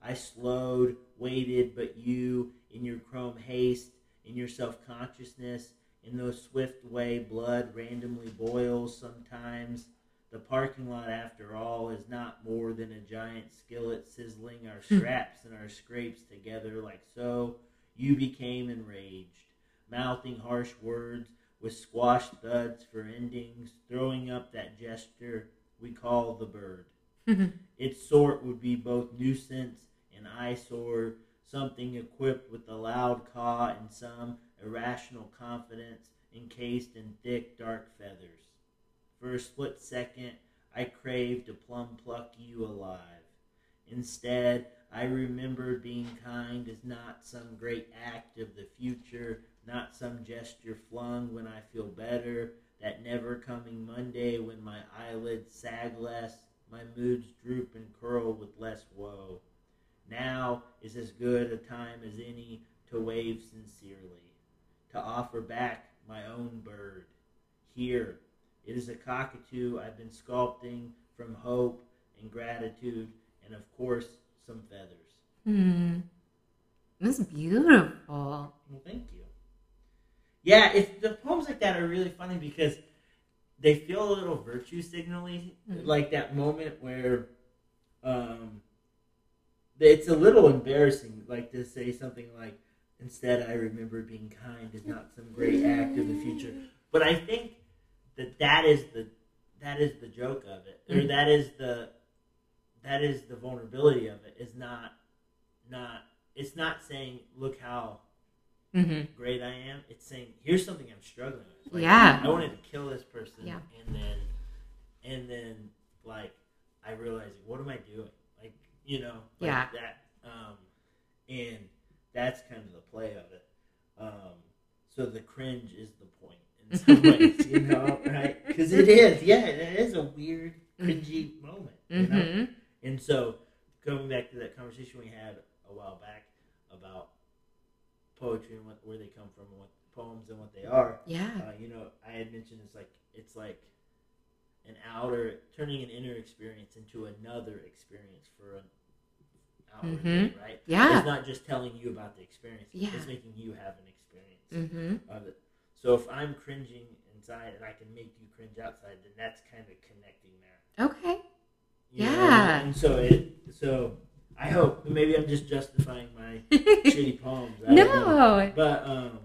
I slowed, waited, but you, in your chrome haste, in your self consciousness, in those swift way blood randomly boils sometimes. The parking lot, after all, is not more than a giant skillet sizzling our hmm. straps and our scrapes together like so. You became enraged, mouthing harsh words with squashed thuds for endings, throwing up that gesture we call the bird. Its sort would be both nuisance and eyesore, something equipped with a loud caw and some irrational confidence encased in thick dark feathers. For a split second, I craved to plumb pluck you alive. Instead, I remembered being kind is not some great act of the future, not some gesture flung when I feel better, that never coming Monday when my eyelids sag less, my moods droop and curl with less woe. Now is as good a time as any to wave sincerely, to offer back my own bird. Here, it is a cockatoo I've been sculpting from hope and gratitude, and of course, some feathers. Hmm. That's beautiful. Well, thank you. Yeah, it's the poems like that are really funny because they feel a little virtue signaling, Mhm. like that moment where um, it's a little embarrassing, like to say something like, "Instead, I remember being kind is not some great act of the future." But I think that that is the that is the joke of it, or Mhm. that is the that is the vulnerability of it. Is not not it's not saying, "Look how." Mm-hmm. great I am. It's saying here's something I'm struggling with. Like, Yeah. I wanted to kill this person, Yeah. and then, and then like I realized, what am I doing? Like you know, like Yeah. that. Um, and that's kind of the play of it. Um, so the cringe is the point in some ways, you know, right? Because it is, yeah, it is a weird, cringy moment, you. Mm-hmm. And so, going back to that conversation we had a while back about poetry and what, where they come from, and what poems and what they are. Yeah. Uh, you know, I had mentioned it's like it's like an outer, turning an inner experience into another experience for an outward Mhm. thing, right? Yeah. It's not just telling you about the experience; Yeah. it's making you have an experience Mm-hmm. of it. So if I'm cringing inside and I can make you cringe outside, then that's kind of connecting there. Okay. You Yeah. and and so it so I hope but maybe I'm just justifying my shitty poems. I no. but um,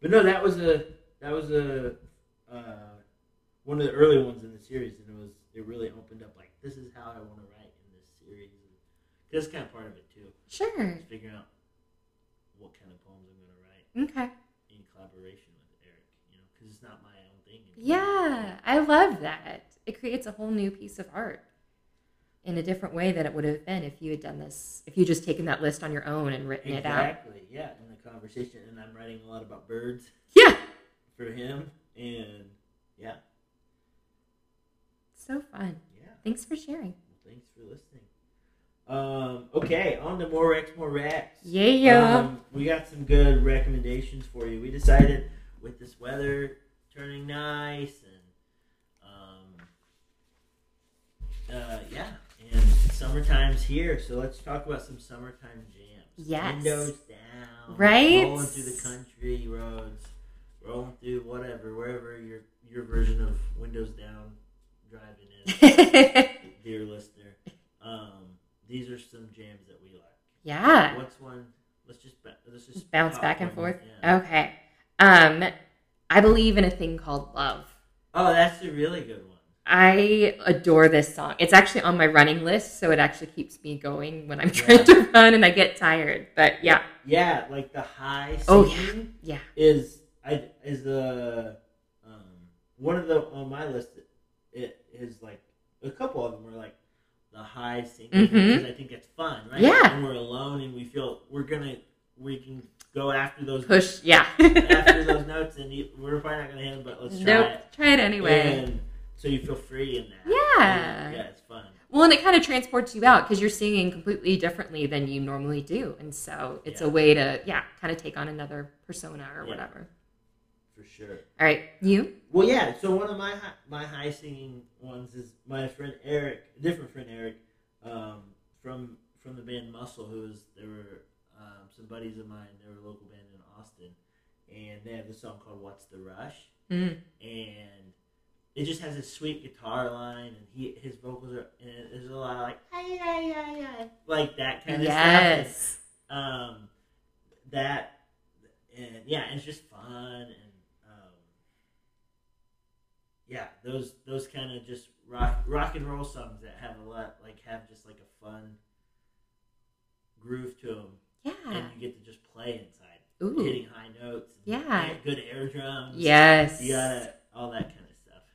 but no, that was a that was a uh, one of the early ones in the series, and it was it really opened up like this is how I want to write in this series. That's kind of part of it too, Sure. figuring out what kind of poems I'm going to write Okay. in collaboration with Eric. You know, because it's not my own thing. Yeah, I love that. It creates a whole new piece of art in a different way than it would have been if you had done this, if you just taken that list on your own and written it out. Exactly. Yeah, in the conversation, and I'm writing a lot about birds Yeah, for him, and yeah, so fun. yeah. Thanks for sharing. Well, thanks for listening. Um, okay, on to more Rex, more Rex. Yeah. Um, we got some good recommendations for you. We decided with this weather turning nice and um, uh, yeah, and summertime's here. So let's talk about some summertime jams. Yes. Windows down. Right? Rolling through the country roads, rolling through whatever, wherever your your version of windows down driving is, dear listener. Um, these are some jams that we like. yeah. What's one? Let's just let's just bounce back and forth. Yeah. Okay. Um, I believe in a thing called love. Oh, that's a really good one. I adore this song. It's actually on my running list, so it actually keeps me going when I'm Yeah. trying to run and I get tired. But yeah, Yeah, like the high Oh, yeah. yeah. is I is the um, one of the on my list. It is like a couple of them are like the high singing Mhm. because I think it's fun, right? Yeah. and we're alone and we feel we're gonna we can go after those push. Yeah. after those notes and you, we're probably not gonna hit them, but let's try nope. it. Try it anyway. And so you feel free in that. Yeah. yeah, it's fun. Well, and it kind of transports you out because you're singing completely differently than you normally do, and so it's Yeah. a way to yeah, kind of take on another persona or Yeah. whatever. For sure. All right, you. Well, yeah. So one of my hi- my high singing ones is my friend Eric, a different friend Eric, um, from from the band Muscle, who was there were um, some buddies of mine. They were a local band in Austin, and they have this song called "What's the Rush," Mm. and it just has this sweet guitar line, and he his vocals are and there's a lot of like "Ay, ay, ay, ay," like that kind of stuff. Yes. um, that and yeah, it's just fun and um, yeah, those those kind of just rock rock and roll songs that have a lot like have just like a fun groove to them, Yeah. and you get to just play inside, Ooh. hitting high notes, and Yeah. good air drums, Yes. you gotta all that kind of stuff.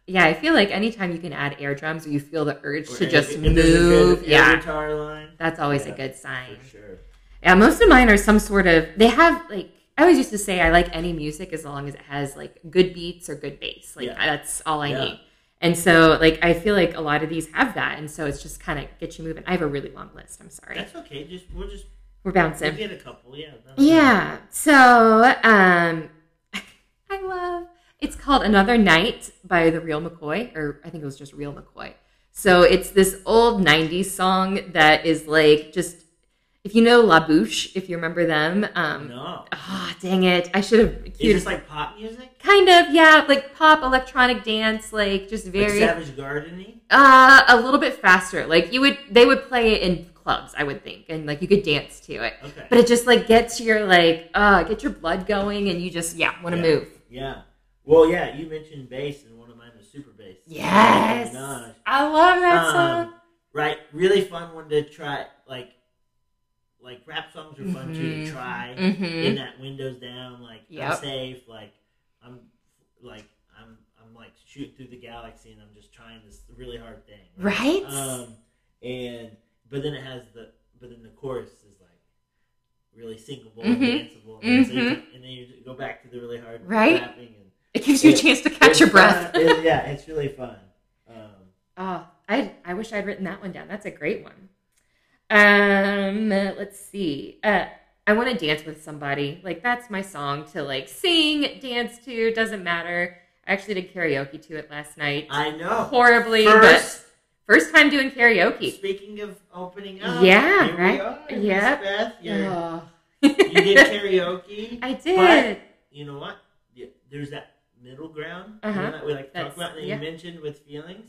Yeah, I feel like anytime you can add air drums or you feel the urge Or to air- just if there's a good move, yeah, guitar line that's always Yeah, a good sign. for sure. Yeah, most of mine are some sort of. They have like I always used to say I like any music as long as it has like good beats or good bass. Like Yeah. that's all I Yeah. need. And so like I feel like a lot of these have that, and so it's just kind of get you moving. I have a really long list. I'm sorry, That's okay. Just we'll just we're bouncing. we'll bouncing. get a couple. Yeah. Yeah. So um, I love. It's called Another Night by the Real McCoy, or I think it was just Real McCoy. So it's this old '90s song that is like just. If you know La Bouche, if you remember them, um, No. Ah, dang it! I should have. Is queued- this like pop music? kind of, yeah, like pop, electronic dance, like just Like very, Savage Gardeny? uh, a little bit faster. Like you would, they would play it in clubs, I would think, and like you could dance to it. Okay. But it just like gets your like, uh, get your blood going, and you just yeah want to Yeah. move. Yeah. Well, yeah, you mentioned bass, and one of mine was super bass. Yes, Minaj. I love that Um, song. Right. Really fun one to try. Like, like rap songs are fun too Mhm. to try. Mhm. In that windows down, like Yep. I'm safe. Like I'm, like I'm, I'm like shooting through the galaxy, and I'm just trying this really hard thing. Right? Um, and but then it has the, but then the chorus is like really singable and Mhm. danceable, and, so you Mhm. and then you go back to the really hard Right? rapping and It gives you a chance to catch your breath. It- yeah, it's really fun. Um, Oh, I I wish I'd written that one down. That's a great one. Um, let's see. Uh, I want to dance with somebody. Like that's my song to like sing, dance to. Doesn't matter. I actually did karaoke to it last night. I know. Horribly, First, but first time doing karaoke. speaking of opening up, Yeah, here right? We are, Miss Yep. Beth, Oh. you did karaoke. I did. But You know what? Yeah, There's that middle ground Uh-huh. you know, that we like to talk about that yeah. you mentioned with feelings.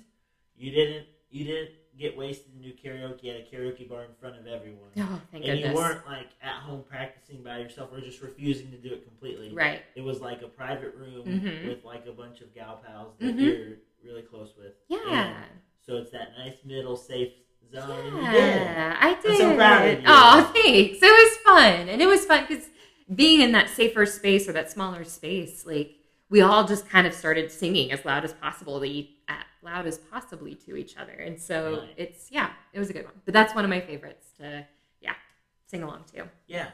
You didn't. You didn't get wasted and do karaoke at a karaoke bar in front of everyone. Oh, thank and goodness. you weren't like at home practicing by yourself or just refusing to do it completely. right. It was like a private room Mhm. with like a bunch of gal pals that Mhm. you're really close with. Yeah. And so it's that nice middle safe zone. and you did. Yeah, I did. so proud of you. Oh, thanks. It was fun, and it was fun because being in that safer space or that smaller space, like we all just kind of started singing as loud as possible, eat, as loud as possibly to each other, and so Right. it's yeah, it was a good one. But that's one of my favorites to yeah sing along to. Yeah.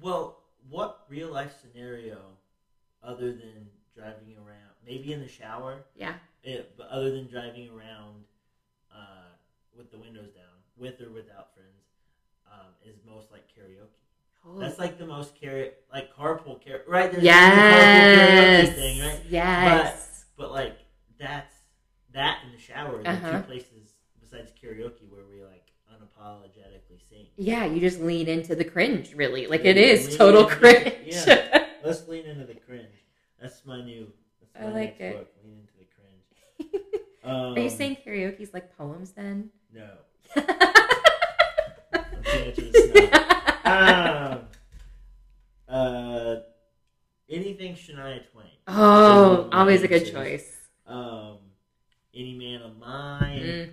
Well, what real life scenario, other than driving around, maybe in the shower, Yeah. it, but other than driving around uh, with the windows down, with or without friends, um, is most like karaoke. That's like the most karaoke, like carpool karaoke, right? There's the yes. carpool karaoke thing, right? Yes. But like that's that in the shower, are the Uh-huh. two places besides karaoke where we like unapologetically sing. yeah, you just lean into the cringe, really. Like Lean- it is total into- cringe. yeah. Let's lean into the cringe. That's my new. That's I my like next it. book. Lean into the cringe. Um, Are you saying karaoke's like poems then? no? I'm too much of a snob. um, uh, anything Shania Twain. oh, always a good choice. Um, any man of mine. Mm.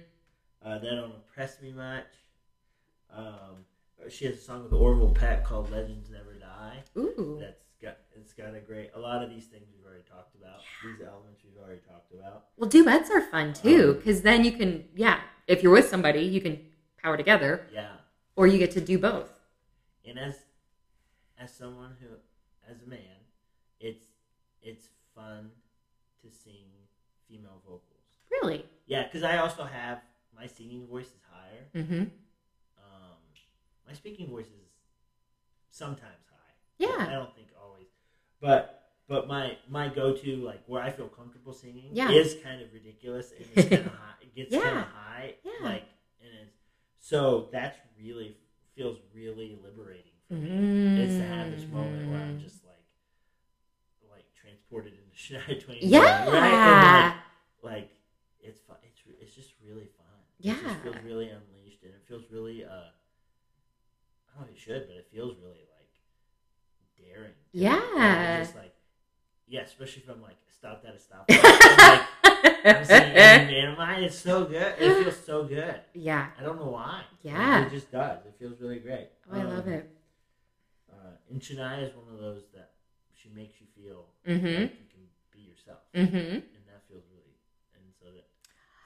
Uh, that don't impress me much. Um, she has a song with Orville Peck called "Legends Never Die." Ooh. That's got it's got a great. A lot of these things we've already talked about. These elements we've already talked about. Well, duets are fun too, Um, because then you can, yeah, if you're with somebody, you can power together, Yeah, or you get to do both. And as as someone who, as a man, it's it's fun to sing female vocals. Really? Yeah, because I also have my singing voice is higher. Mm-hmm. Um, my speaking voice is sometimes high. Yeah. I don't think always, but but my my go to like where I feel comfortable singing Yeah. is kind of ridiculous and it's kind of high. It gets Yeah. kind of high, Yeah. like and it's so that's really feels really liberating for me. Is to have this moment where I'm just like like transported into Shania Twain. yeah. right? Like, like it's fun. It's it's just really fun. It Yeah. just feels really unleashed, and it feels really uh. I don't know if it should, but it feels really like daring. Yeah. Just like yeah, especially if I'm like stopped at a stoplight. I'm saying, man, of mine, it's so good. It feels so good. yeah. I don't know why. Yeah. it just does. It feels really great. Oh, I love Um, it. Uh, and Shania is one of those that she makes you feel Mm-hmm. like you can be yourself, Mm-hmm. and that feels really. And so that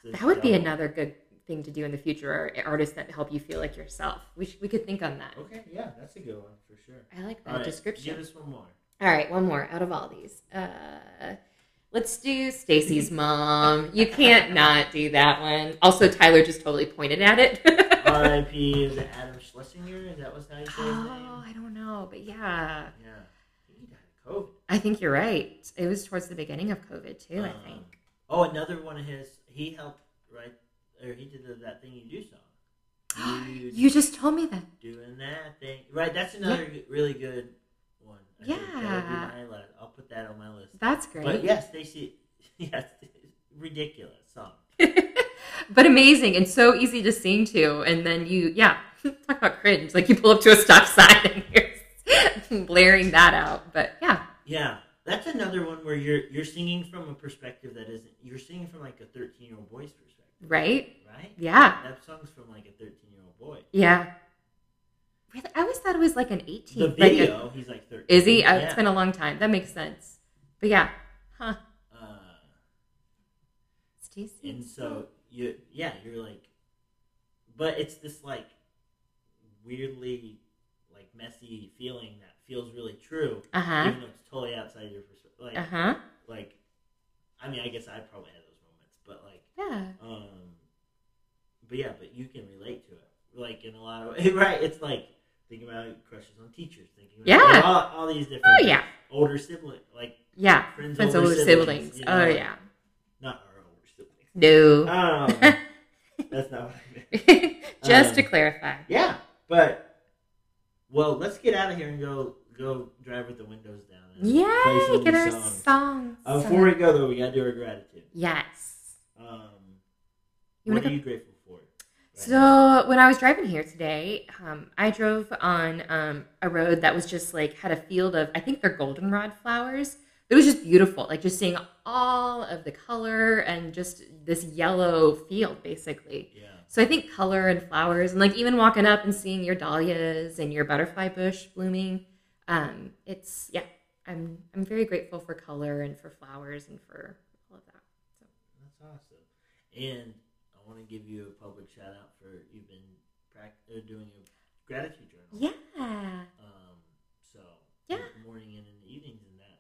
so That would be another good thing to do in the future. Are artists that help you feel like yourself. We sh- we could think on that. Okay, yeah, that's a good one for sure. I like that right, description. Give us one more. All right, one more out of all these. Uh, let's do Stacy's mom. You can't not do that one. Also, Tyler just totally pointed at it. R.I.P. Is it Adam Schlesinger? Is that what's how you say his oh. I don't know, but yeah, Yeah, I think he died of COVID. I think you're right. It was towards the beginning of COVID too. I Um, think. Oh, another one of his. He helped write, or he did the, that thing you do song. You, You just told me that. doing that thing, right? That's another g- really good one. I think that would be Yeah. my list. I'll put that on my list. That's great. But yes, Stacy. Yes, ridiculous song. but amazing and so easy to sing to. And then you, yeah, talk about cringe. Like you pull up to a stop sign and you're blaring that out. But yeah, Yeah, that's another one where you're you're singing from a perspective that isn't. You're singing from like a 13 year old boy's perspective, right? right? Yeah, That song's from like a 13 year old boy. yeah. Really? I always thought it was like an 18. The like a- video, he's like 13. is he? Uh, Yeah. It's been a long time. That makes sense. But yeah, huh? Uh, Stacy. and so you, yeah, you're like, but it's this like weirdly like messy feeling that feels really true, Uh huh. even though it's totally outside your perspective. Like, Uh huh. like, I mean, I guess I probably had those moments, but like, Yeah. um, but yeah, but you can relate to it, like in a lot of ways, right? It's like thinking about crushes on teachers, thinking about Yeah. all, all these different, Oh yeah. older sibling, like Yeah. friends, Friends older, older siblings. siblings. you Oh know? yeah. not our older siblings. No. Um, that's not what I meant. Just Um, to clarify. Yeah, but well, let's get out of here and go go drive with the windows down. some Get our songs. songs. Uh, before we go though, we gotta do our gratitude. Yes. Um, You what are go- you grateful for? So when I was driving here today, um, I drove on um, a road that was just like had a field of I think they're goldenrod flowers. It was just beautiful, like just seeing all of the color and just this yellow field, basically. Yeah. So I think color and flowers, and like even walking up and seeing your dahlias and your butterfly bush blooming, um, it's yeah. I'm I'm very grateful for color and for flowers and for all of that. So That's awesome. And want to give you a public shout out for you've been uh, doing a gratitude journal. yeah, Um, so Yeah. morning and in the evenings and that.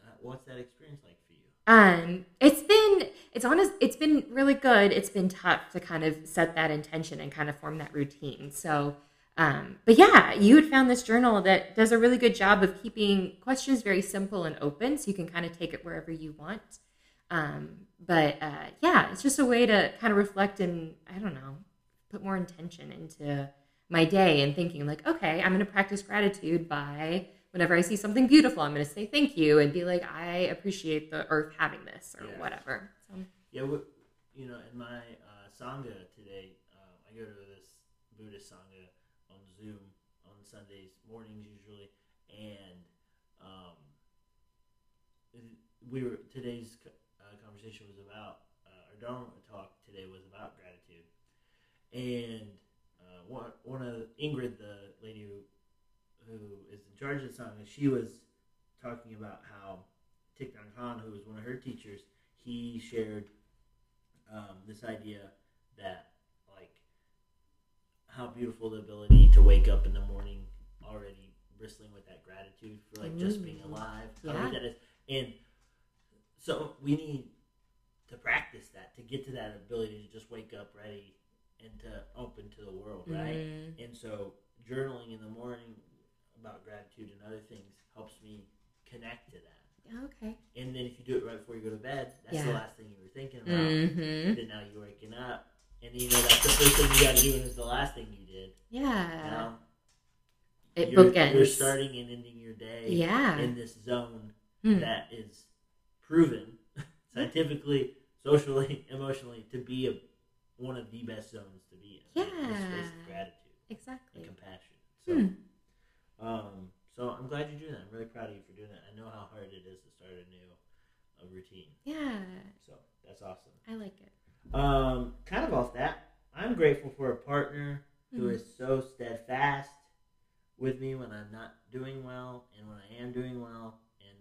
Uh, what's that experience like for you? Um, it's been it's honest it's been really good. It's been tough to kind of set that intention and kind of form that routine. So um, but yeah, you had found this journal that does a really good job of keeping questions very simple and open, so you can kind of take it wherever you want. Um, but uh, yeah, it's just a way to kind of reflect and I don't know, put more intention into my day and thinking like, okay, I'm going to practice gratitude by whenever I see something beautiful, I'm going to say thank you and be like, I appreciate the earth having this or Yeah. whatever. So, Yeah, you know, in my uh, sangha today, uh, I go to this Buddhist sangha on Zoom on Sundays mornings usually, and um, we were today's conversation was about uh, our Dharma talk today was about gratitude, and uh, one one of Ingrid, the lady who who is in charge of the sangha, she was talking about how Thich Nhat Hanh, who was one of her teachers, he shared um, this idea that like how beautiful the ability to wake up in the morning already bristling with that gratitude for like just being alive. How Yeah. that is and so we need to practice that to get to that ability to just wake up ready and to open to the world right mm, and so journaling in the morning about gratitude and other things helps me connect to that okay. and then if you do it right before you go to bed that's the last thing you were thinking about Mm-hmm. then now you're waking up, and you know that's the first thing you got to do, and it's the last thing you did. You Yeah. know, It you're, bookends. You're starting and ending your day Yeah. in this zone Hmm. that is proven scientifically, socially, emotionally to be a, one of the best zones to be in. This space Yeah. of gratitude Exactly. and compassion. So, Hmm. um, so I'm glad you're doing that. I'm really proud of you for doing that. I know how hard it is to start a new a routine. Yeah. So that's awesome. I like it. Um, kind of off that, I'm grateful for a partner who Mhm. is so steadfast with me when I'm not doing well and when I am doing well, and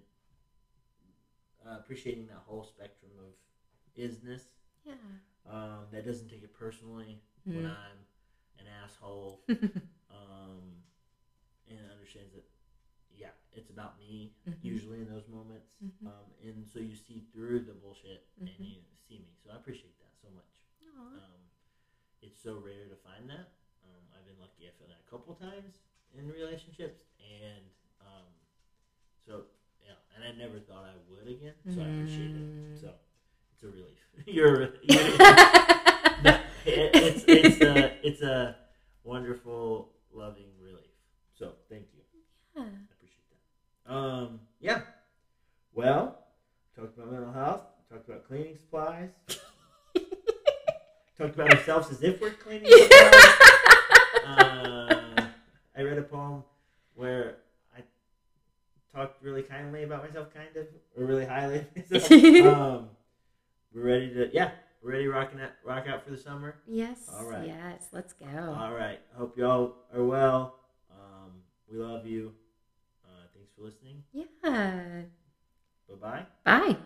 uh, appreciating that whole spectrum of isness. Yeah. Um, that doesn't take it personally when Mm. I'm an asshole, um, and understands that, yeah, it's about me Mhm. usually in those moments. Mhm. Um, and so you see through the bullshit Mhm. and you see me. So I appreciate that so much. Um, it's so rare to find that. Um, I've been lucky. I found that a couple times in relationships, and um, so yeah, and I never thought I would again. So I appreciate Mm. it. So it's a relief. you're, you're it, it's it's a it's a wonderful, loving relief. So thank you. Yeah. I appreciate that. Um, yeah. Well, talked about mental health. Talked about cleaning supplies. talked about ourselves as if we're cleaning supplies. uh, I read a poem where I talked really kindly about myself, kind of, or really highly. um, we're ready to, yeah, we're ready to rock, out, rock out for the summer. Yes. All right. Yes. Let's go. All right. Hope y'all are well. Um, we love you. Uh, thanks for listening. Yeah. Bye bye. Bye.